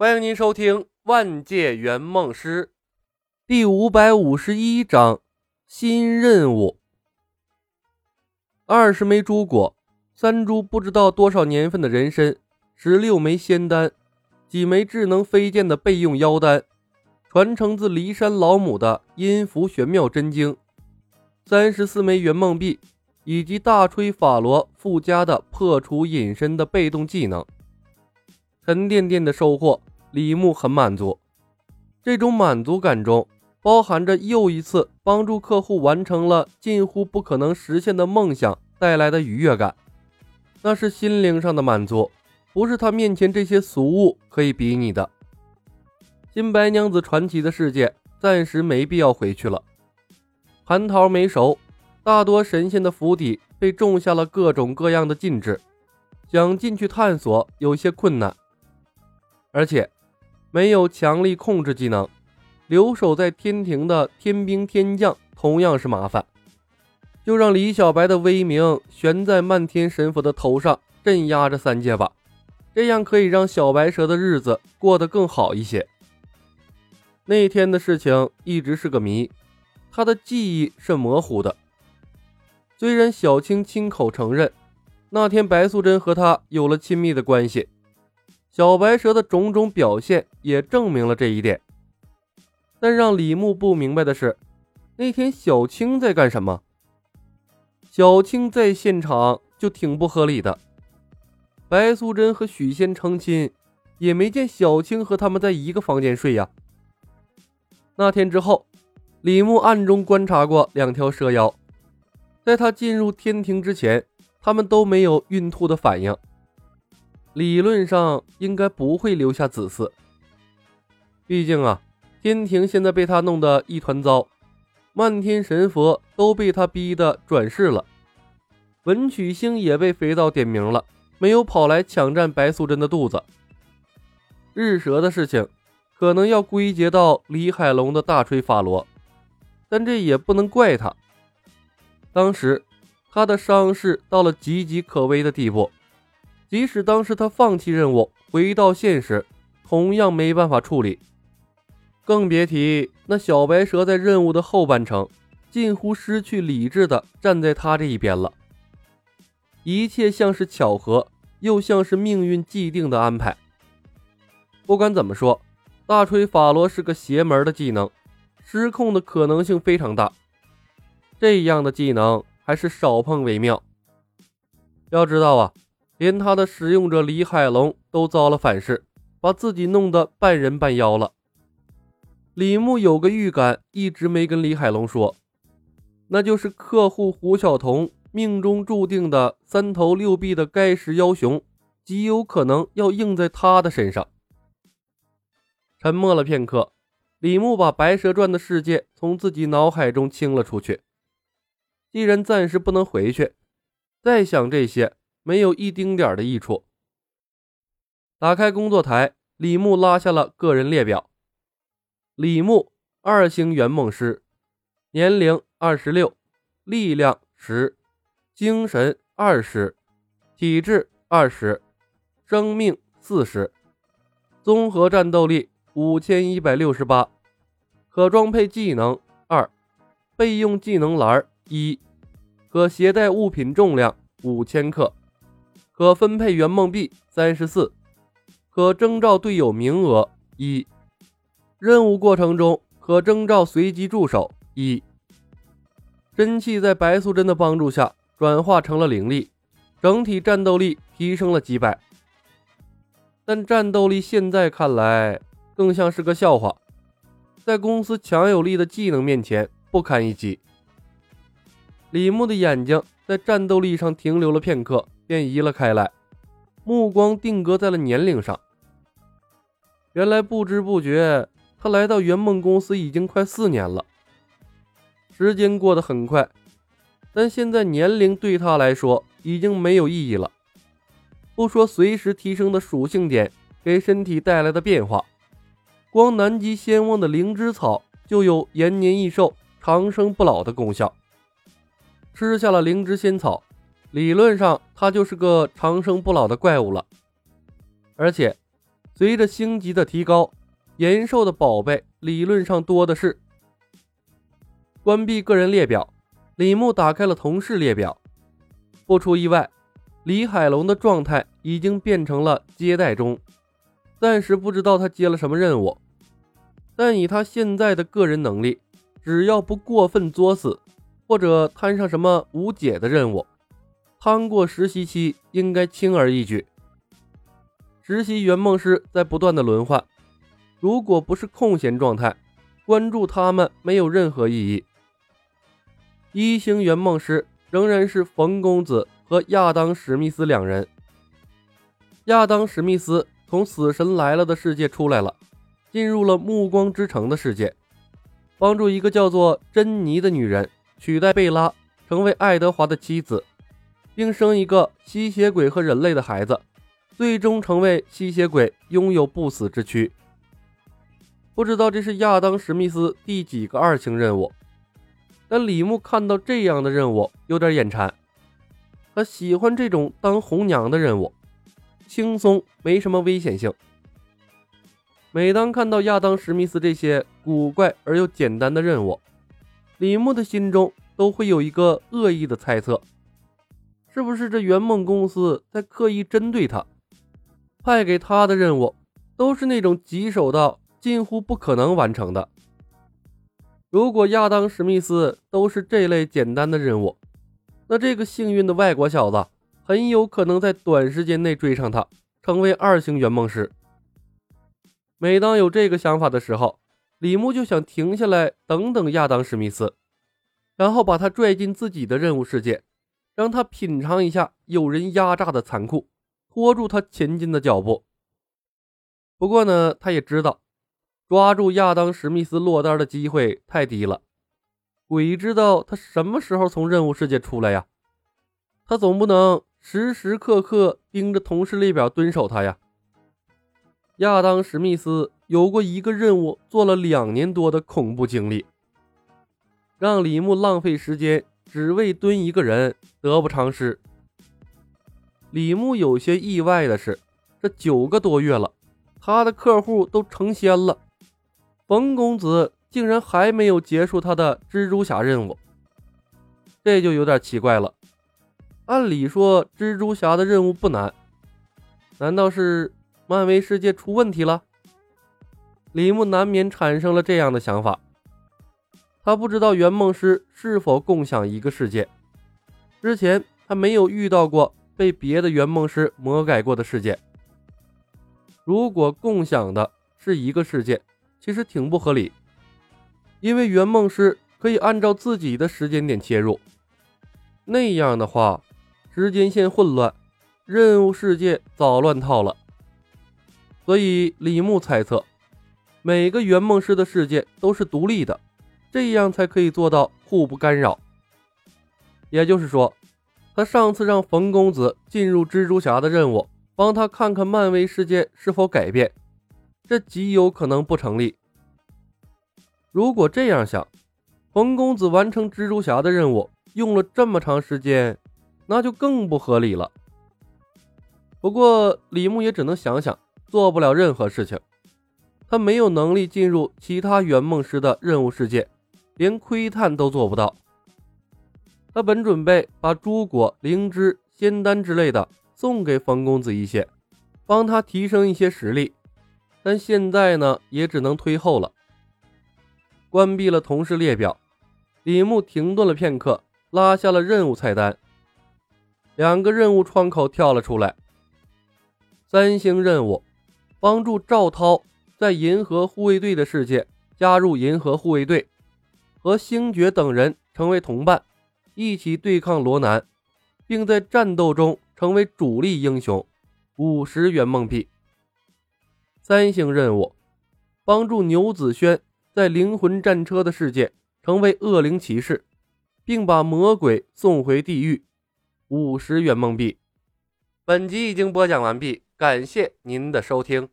欢迎您收听《万界圆梦师》第五百五十一章新任务。二十枚珠果，三株不知道多少年份的人参，十六枚仙丹，几枚智能飞剑的备用妖丹，传承自骊山老母的阴符玄妙真经，三十四枚圆梦币，以及大吹法罗附加的破除隐身的被动技能，沉甸甸的收获。李牧很满足，这种满足感中包含着又一次帮助客户完成了近乎不可能实现的梦想带来的愉悦感，那是心灵上的满足，不是他面前这些俗物可以比拟的。新白娘子传奇的世界暂时没必要回去了，蟠桃没熟，大多神仙的府邸被种下了各种各样的禁制，想进去探索有些困难，而且。没有强力控制技能，留守在天庭的天兵天将同样是麻烦。就让李小白的威名悬在漫天神佛的头上，镇压着三界吧，这样可以让小白蛇的日子过得更好一些。那天的事情一直是个谜，他的记忆是模糊的。虽然小青亲口承认，那天白素贞和他有了亲密的关系。小白蛇的种种表现也证明了这一点，但让李牧不明白的是，那天小青在干什么？小青在现场就挺不合理的。白素贞和许仙成亲，也没见小青和他们在一个房间睡呀。那天之后，李牧暗中观察过两条蛇妖，在他进入天庭之前，他们都没有孕吐的反应。理论上应该不会留下子嗣，毕竟啊，天庭现在被他弄得一团糟，漫天神佛都被他逼得转世了，文曲星也被肥皂点名了，没有跑来抢占白素贞的肚子。日蛇的事情可能要归结到李海龙的大锤法罗，但这也不能怪他，当时他的伤势到了岌岌可危的地步。即使当时他放弃任务回到现实，同样没办法处理，更别提那小白蛇在任务的后半程近乎失去理智的站在他这一边了。一切像是巧合，又像是命运既定的安排。不管怎么说，大锤法罗是个邪门的技能，失控的可能性非常大。这样的技能还是少碰为妙。要知道啊。连他的使用者李海龙都遭了反噬，把自己弄得半人半妖了。李牧有个预感，一直没跟李海龙说，那就是客户胡晓彤命中注定的三头六臂的该石妖熊，极有可能要应在他的身上。沉默了片刻，李牧把《白蛇传》的世界从自己脑海中清了出去。既然暂时不能回去，再想这些。没有一丁点的益处。打开工作台，李牧拉下了个人列表。李牧，二星圆梦师，年龄二十六，力量十，精神二十，体质二十，生命四十，综合战斗力五千一百六十八，可装配技能二，备用技能栏一，可携带物品重量五千克。可分配圆梦币三十四，可征召队友名额一，任务过程中可征召随机助手一。真气在白素贞的帮助下转化成了灵力，整体战斗力提升了几百。但战斗力现在看来更像是个笑话，在公司强有力的技能面前不堪一击。李牧的眼睛在战斗力上停留了片刻。便移了开来，目光定格在了年龄上。原来不知不觉，他来到圆梦公司已经快四年了。时间过得很快，但现在年龄对他来说已经没有意义了。不说随时提升的属性点给身体带来的变化，光南极仙翁的灵芝草就有延年益寿、长生不老的功效。吃下了灵芝仙草。理论上，他就是个长生不老的怪物了。而且，随着星级的提高，延寿的宝贝理论上多的是。关闭个人列表，李牧打开了同事列表。不出意外，李海龙的状态已经变成了接待中，暂时不知道他接了什么任务。但以他现在的个人能力，只要不过分作死，或者摊上什么无解的任务，趟过实习期应该轻而易举。实习圆梦师在不断的轮换，如果不是空闲状态，关注他们没有任何意义。一星圆梦师仍然是冯公子和亚当史密斯两人。亚当史密斯从死神来了的世界出来了。进入了暮光之城的世界，帮助一个叫做珍妮的女人取代贝拉，成为爱德华的妻子，并生一个吸血鬼和人类的孩子，最终成为吸血鬼，拥有不死之躯。不知道这是亚当·史密斯第几个二星任务，但李牧看到这样的任务有点眼馋。他喜欢这种当红娘的任务，轻松，没什么危险性。每当看到亚当·史密斯这些古怪而又简单的任务，李牧的心中都会有一个恶意的猜测：是不是这圆梦公司在刻意针对他？派给他的任务都是那种棘手到近乎不可能完成的。如果亚当·史密斯都是这类简单的任务，那这个幸运的外国小子很有可能在短时间内追上他，成为二星圆梦师。每当有这个想法的时候，李牧就想停下来等等亚当·史密斯，然后把他拽进自己的任务世界，让他品尝一下有人压榨的残酷，拖住他前进的脚步。不过呢，他也知道抓住亚当·史密斯落单的机会太低了，鬼知道他什么时候从任务世界出来呀？他总不能时时刻刻盯着同事列表蹲守他呀。亚当·史密斯有过一个任务，做了两年多的恐怖经历，让李牧浪费时间只为蹲一个人，得不偿失。李牧有些意外的是，这九个多月了，他的客户都成仙了，冯公子竟然还没有结束他的蜘蛛侠任务，这就有点奇怪了。按理说，蜘蛛侠的任务不难，难道是？漫威世界出问题了，李牧难免产生了这样的想法。他不知道圆梦师是否共享一个世界，之前他没有遇到过被别的圆梦师魔改过的世界。如果共享的是一个世界，其实挺不合理，因为圆梦师可以按照自己的时间点切入，那样的话，时间线混乱，任务世界早乱套了。所以，李牧猜测，每个圆梦师的世界都是独立的，这样才可以做到互不干扰。也就是说，他上次让冯公子进入蜘蛛侠的任务，帮他看看漫威世界是否改变，这极有可能不成立。如果这样想，冯公子完成蜘蛛侠的任务用了这么长时间，那就更不合理了。不过，李牧也只能想想。做不了任何事情，他没有能力进入其他圆梦师的任务世界，连窥探都做不到。他本准备把朱果、灵芝、仙丹之类的送给冯公子一些，帮他提升一些实力，但现在呢，也只能推后了。关闭了同事列表，李牧停顿了片刻，拉下了任务菜单，两个任务窗口跳了出来，三星任务。帮助赵涛在银河护卫队的世界加入银河护卫队，和星爵等人成为同伴，一起对抗罗南，并在战斗中成为主力英雄。五十圆梦币。三星任务：帮助牛子轩在灵魂战车的世界成为恶灵骑士，并把魔鬼送回地狱。五十圆梦币。本集已经播讲完毕。感谢您的收听。